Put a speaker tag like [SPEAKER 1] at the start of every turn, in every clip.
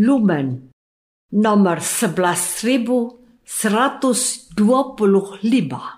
[SPEAKER 1] Lumen nomor 11125.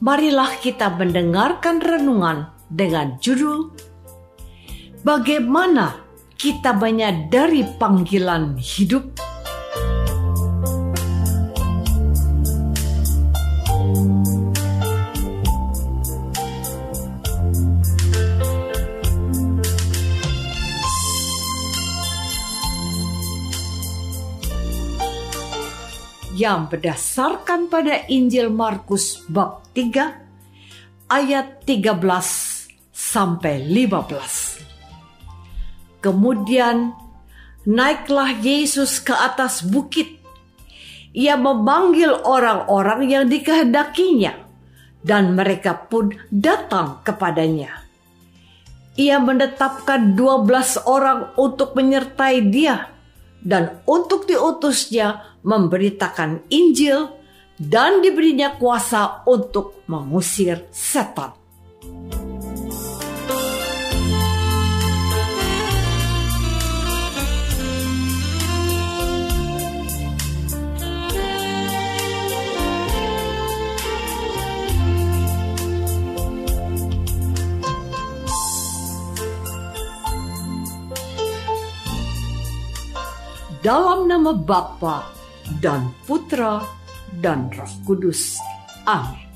[SPEAKER 1] marilah kita mendengarkan renungan dengan judul Bagaimana kita menyadari panggilan hidup? Yang berdasarkan pada Injil Markus bab 3 ayat 13 sampai 15. Kemudian naiklah Yesus ke atas bukit. Ia memanggil orang-orang yang dikehendakinya dan mereka pun datang kepadanya. Ia menetapkan 12 orang untuk menyertai dia dan untuk diutusnya memberitakan Injil dan diberinya kuasa untuk mengusir setan. dalam nama Bapa dan Putra dan Roh Kudus. Amin.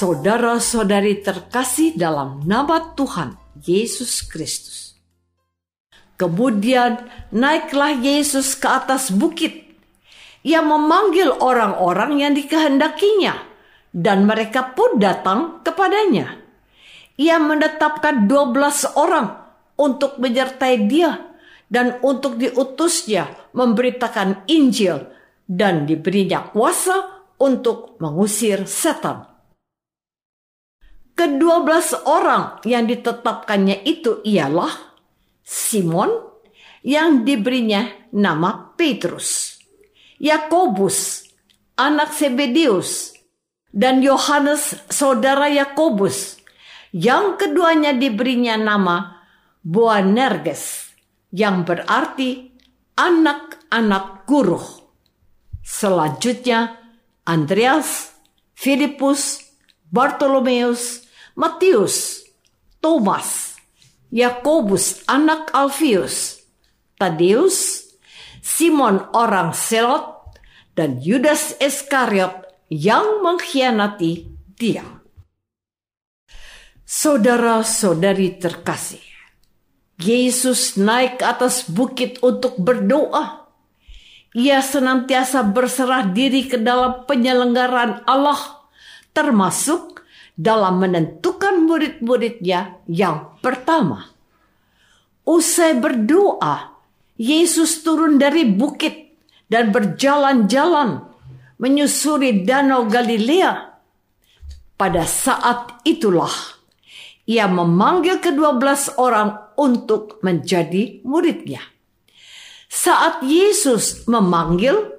[SPEAKER 1] Saudara-saudari terkasih dalam nama Tuhan Yesus Kristus. Kemudian naiklah Yesus ke atas bukit. Ia memanggil orang-orang yang dikehendakinya dan mereka pun datang kepadanya. Ia menetapkan 12 orang untuk menyertai dia dan untuk diutusnya memberitakan Injil dan diberinya kuasa untuk mengusir setan. Kedua belas orang yang ditetapkannya itu ialah Simon yang diberinya nama Petrus, Yakobus, anak Sebedius, dan Yohanes saudara Yakobus, yang keduanya diberinya nama Boanerges yang berarti anak-anak guru. Selanjutnya Andreas, Filipus, Bartolomeus, Matius, Thomas, Yakobus anak Alfius, Tadeus, Simon orang Selot, dan Yudas Iskariot yang mengkhianati dia. Saudara-saudari terkasih, Yesus naik ke atas bukit untuk berdoa. Ia senantiasa berserah diri ke dalam penyelenggaraan Allah, termasuk dalam menentukan murid-muridnya yang pertama. Usai berdoa, Yesus turun dari bukit dan berjalan-jalan menyusuri Danau Galilea. Pada saat itulah ia memanggil kedua belas orang untuk menjadi muridnya. Saat Yesus memanggil,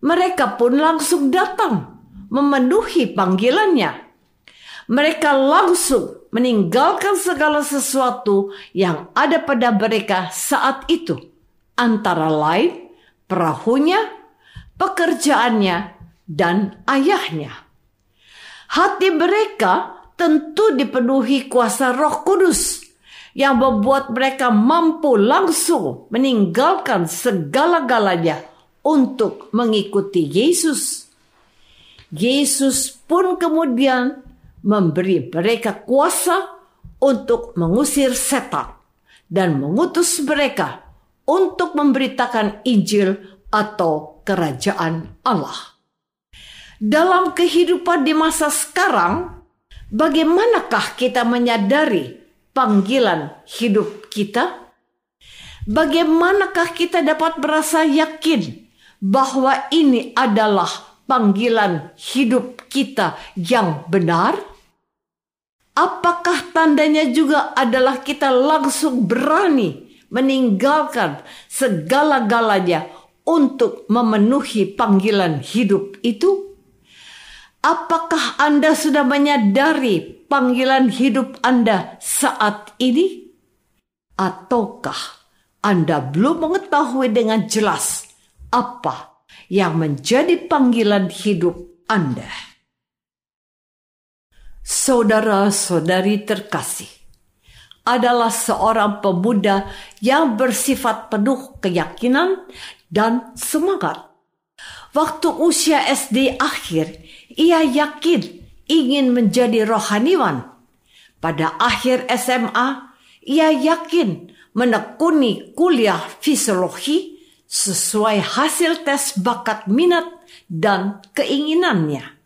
[SPEAKER 1] mereka pun langsung datang memenuhi panggilannya. Mereka langsung meninggalkan segala sesuatu yang ada pada mereka saat itu, antara lain perahunya, pekerjaannya, dan ayahnya. Hati mereka tentu dipenuhi kuasa Roh Kudus yang membuat mereka mampu langsung meninggalkan segala-galanya untuk mengikuti Yesus. Yesus pun kemudian memberi mereka kuasa untuk mengusir setan dan mengutus mereka untuk memberitakan Injil atau kerajaan Allah. Dalam kehidupan di masa sekarang, bagaimanakah kita menyadari panggilan hidup kita? Bagaimanakah kita dapat merasa yakin bahwa ini adalah panggilan hidup kita yang benar? Apakah tandanya juga adalah kita langsung berani meninggalkan segala-galanya untuk memenuhi panggilan hidup itu? Apakah Anda sudah menyadari panggilan hidup Anda saat ini? Ataukah Anda belum mengetahui dengan jelas apa yang menjadi panggilan hidup Anda? Saudara-saudari terkasih, adalah seorang pemuda yang bersifat penuh keyakinan dan semangat. Waktu usia SD akhir, ia yakin ingin menjadi rohaniwan. Pada akhir SMA, ia yakin menekuni kuliah fisiologi sesuai hasil tes bakat minat dan keinginannya.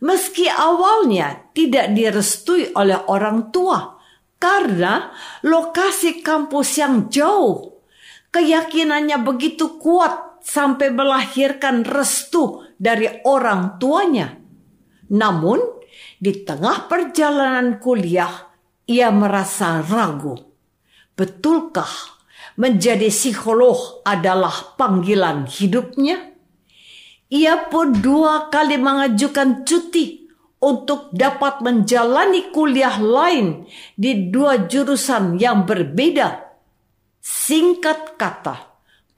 [SPEAKER 1] Meski awalnya tidak direstui oleh orang tua karena lokasi kampus yang jauh, keyakinannya begitu kuat sampai melahirkan restu dari orang tuanya. Namun, di tengah perjalanan kuliah, ia merasa ragu. Betulkah menjadi psikolog adalah panggilan hidupnya? Ia pun dua kali mengajukan cuti untuk dapat menjalani kuliah lain di dua jurusan yang berbeda. Singkat kata,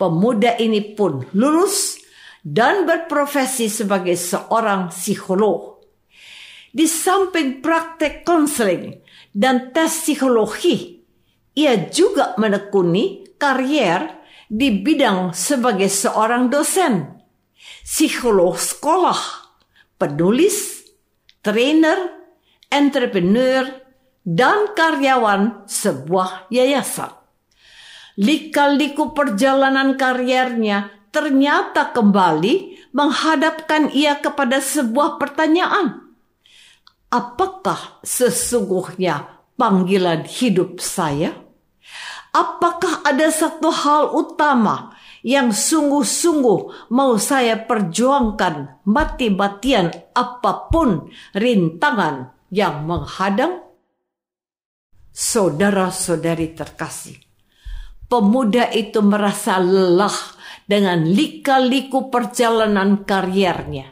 [SPEAKER 1] pemuda ini pun lulus dan berprofesi sebagai seorang psikolog. Di samping praktek konseling dan tes psikologi, ia juga menekuni karier di bidang sebagai seorang dosen, psikolog sekolah, penulis, trainer, entrepreneur, dan karyawan sebuah yayasan. Lika-liku perjalanan karirnya ternyata kembali menghadapkan ia kepada sebuah pertanyaan. Apakah sesungguhnya panggilan hidup saya? Apakah ada satu hal utama yang sungguh-sungguh mau saya perjuangkan mati-matian apa pun rintangan yang menghadang? Saudara-saudari terkasih, pemuda itu merasa lelah dengan lika-liku perjalanan karirnya.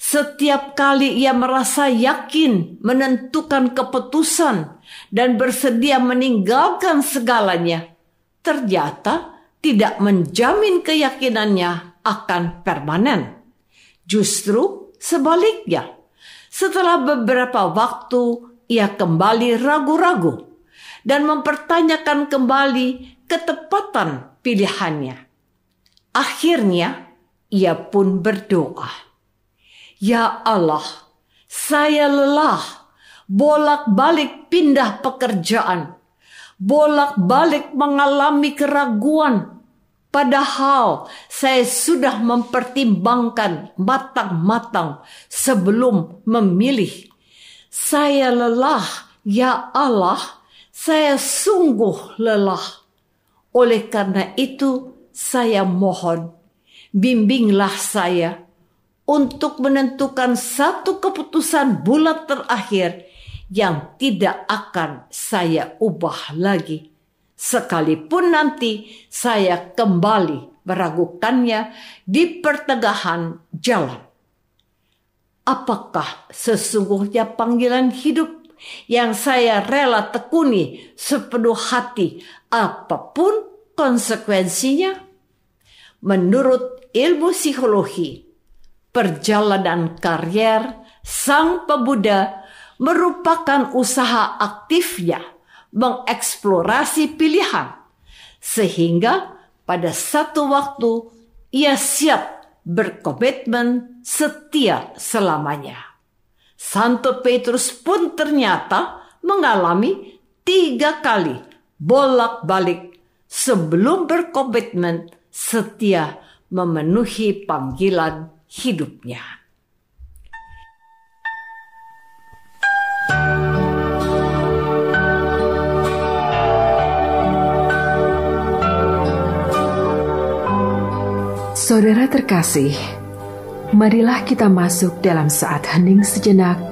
[SPEAKER 1] Setiap kali ia merasa yakin menentukan keputusan dan bersedia meninggalkan segalanya, ternyata tidak menjamin keyakinannya akan permanen. Justru sebaliknya, setelah beberapa waktu ia kembali ragu-ragu dan mempertanyakan kembali ketepatan pilihannya. Akhirnya ia pun berdoa, "Ya Allah, saya lelah bolak-balik pindah pekerjaan, bolak-balik mengalami keraguan, padahal saya sudah mempertimbangkan matang-matang sebelum memilih. Saya lelah, ya Allah, saya sungguh lelah. Oleh karena itu, saya mohon, Bimbinglah saya untuk menentukan satu keputusan bulat terakhir yang tidak akan saya ubah lagi. Sekalipun nanti saya kembali meragukannya di pertengahan jalan. Apakah sesungguhnya panggilan hidup yang saya rela tekuni sepenuh hati apa pun konsekuensinya? Menurut ilmu psikologi, perjalanan karier sang pemuda merupakan usaha aktifnya mengeksplorasi pilihan, sehingga pada satu waktu ia siap berkomitmen setia selamanya. Santo Petrus pun ternyata mengalami tiga kali bolak-balik sebelum berkomitmen setia memenuhi panggilan hidupnya.
[SPEAKER 2] Saudara terkasih, Marilah kita masuk dalam saat hening sejenak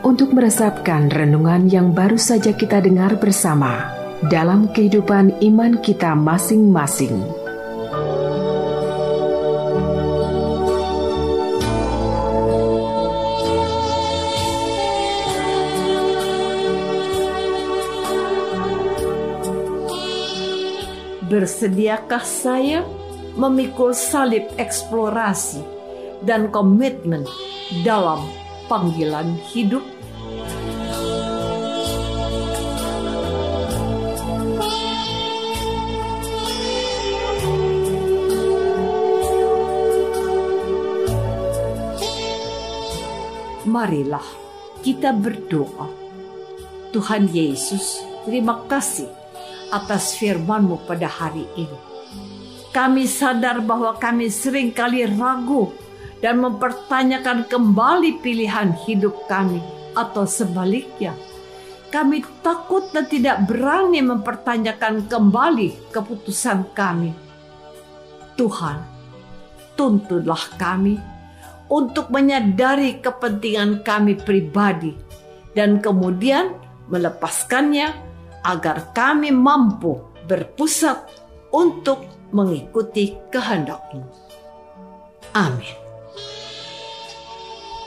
[SPEAKER 2] untuk meresapkan renungan yang baru saja kita dengar bersama dalam kehidupan iman kita masing-masing.
[SPEAKER 1] Bersediakah saya memikul salib eksplorasi? dan komitmen dalam panggilan hidup. Marilah kita berdoa. Tuhan Yesus, terima kasih atas firman-Mu pada hari ini. Kami sadar bahwa kami sering kali ragu dan mempertanyakan kembali pilihan hidup kami atau sebaliknya. Kami takut dan tidak berani mempertanyakan kembali keputusan kami. Tuhan, tuntunlah kami untuk menyadari kepentingan kami pribadi dan kemudian melepaskannya agar kami mampu berpusat untuk mengikuti kehendak-Mu. Amin.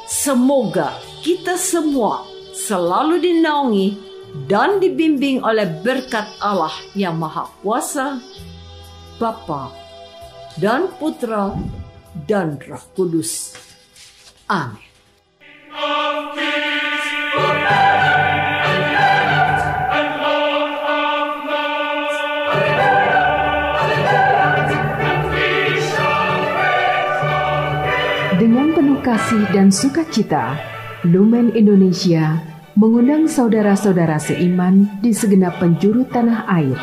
[SPEAKER 1] Semoga kita semua selalu dinaungi dan dibimbing oleh berkat Allah yang Maha Kuasa, Bapa dan Putra dan Roh Kudus. Amin.
[SPEAKER 2] kasih dan sukacita, Lumen Indonesia mengundang saudara-saudara seiman di segenap penjuru tanah air.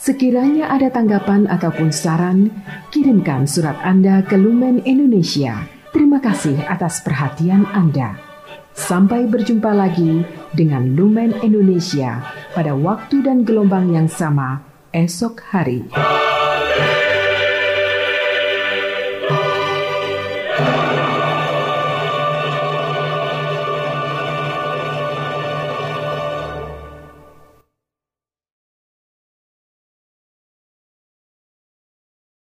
[SPEAKER 2] Sekiranya ada tanggapan ataupun saran, kirimkan surat Anda ke Lumen Indonesia. Terima kasih atas perhatian Anda. Sampai berjumpa lagi dengan Lumen Indonesia pada waktu dan gelombang yang sama esok hari.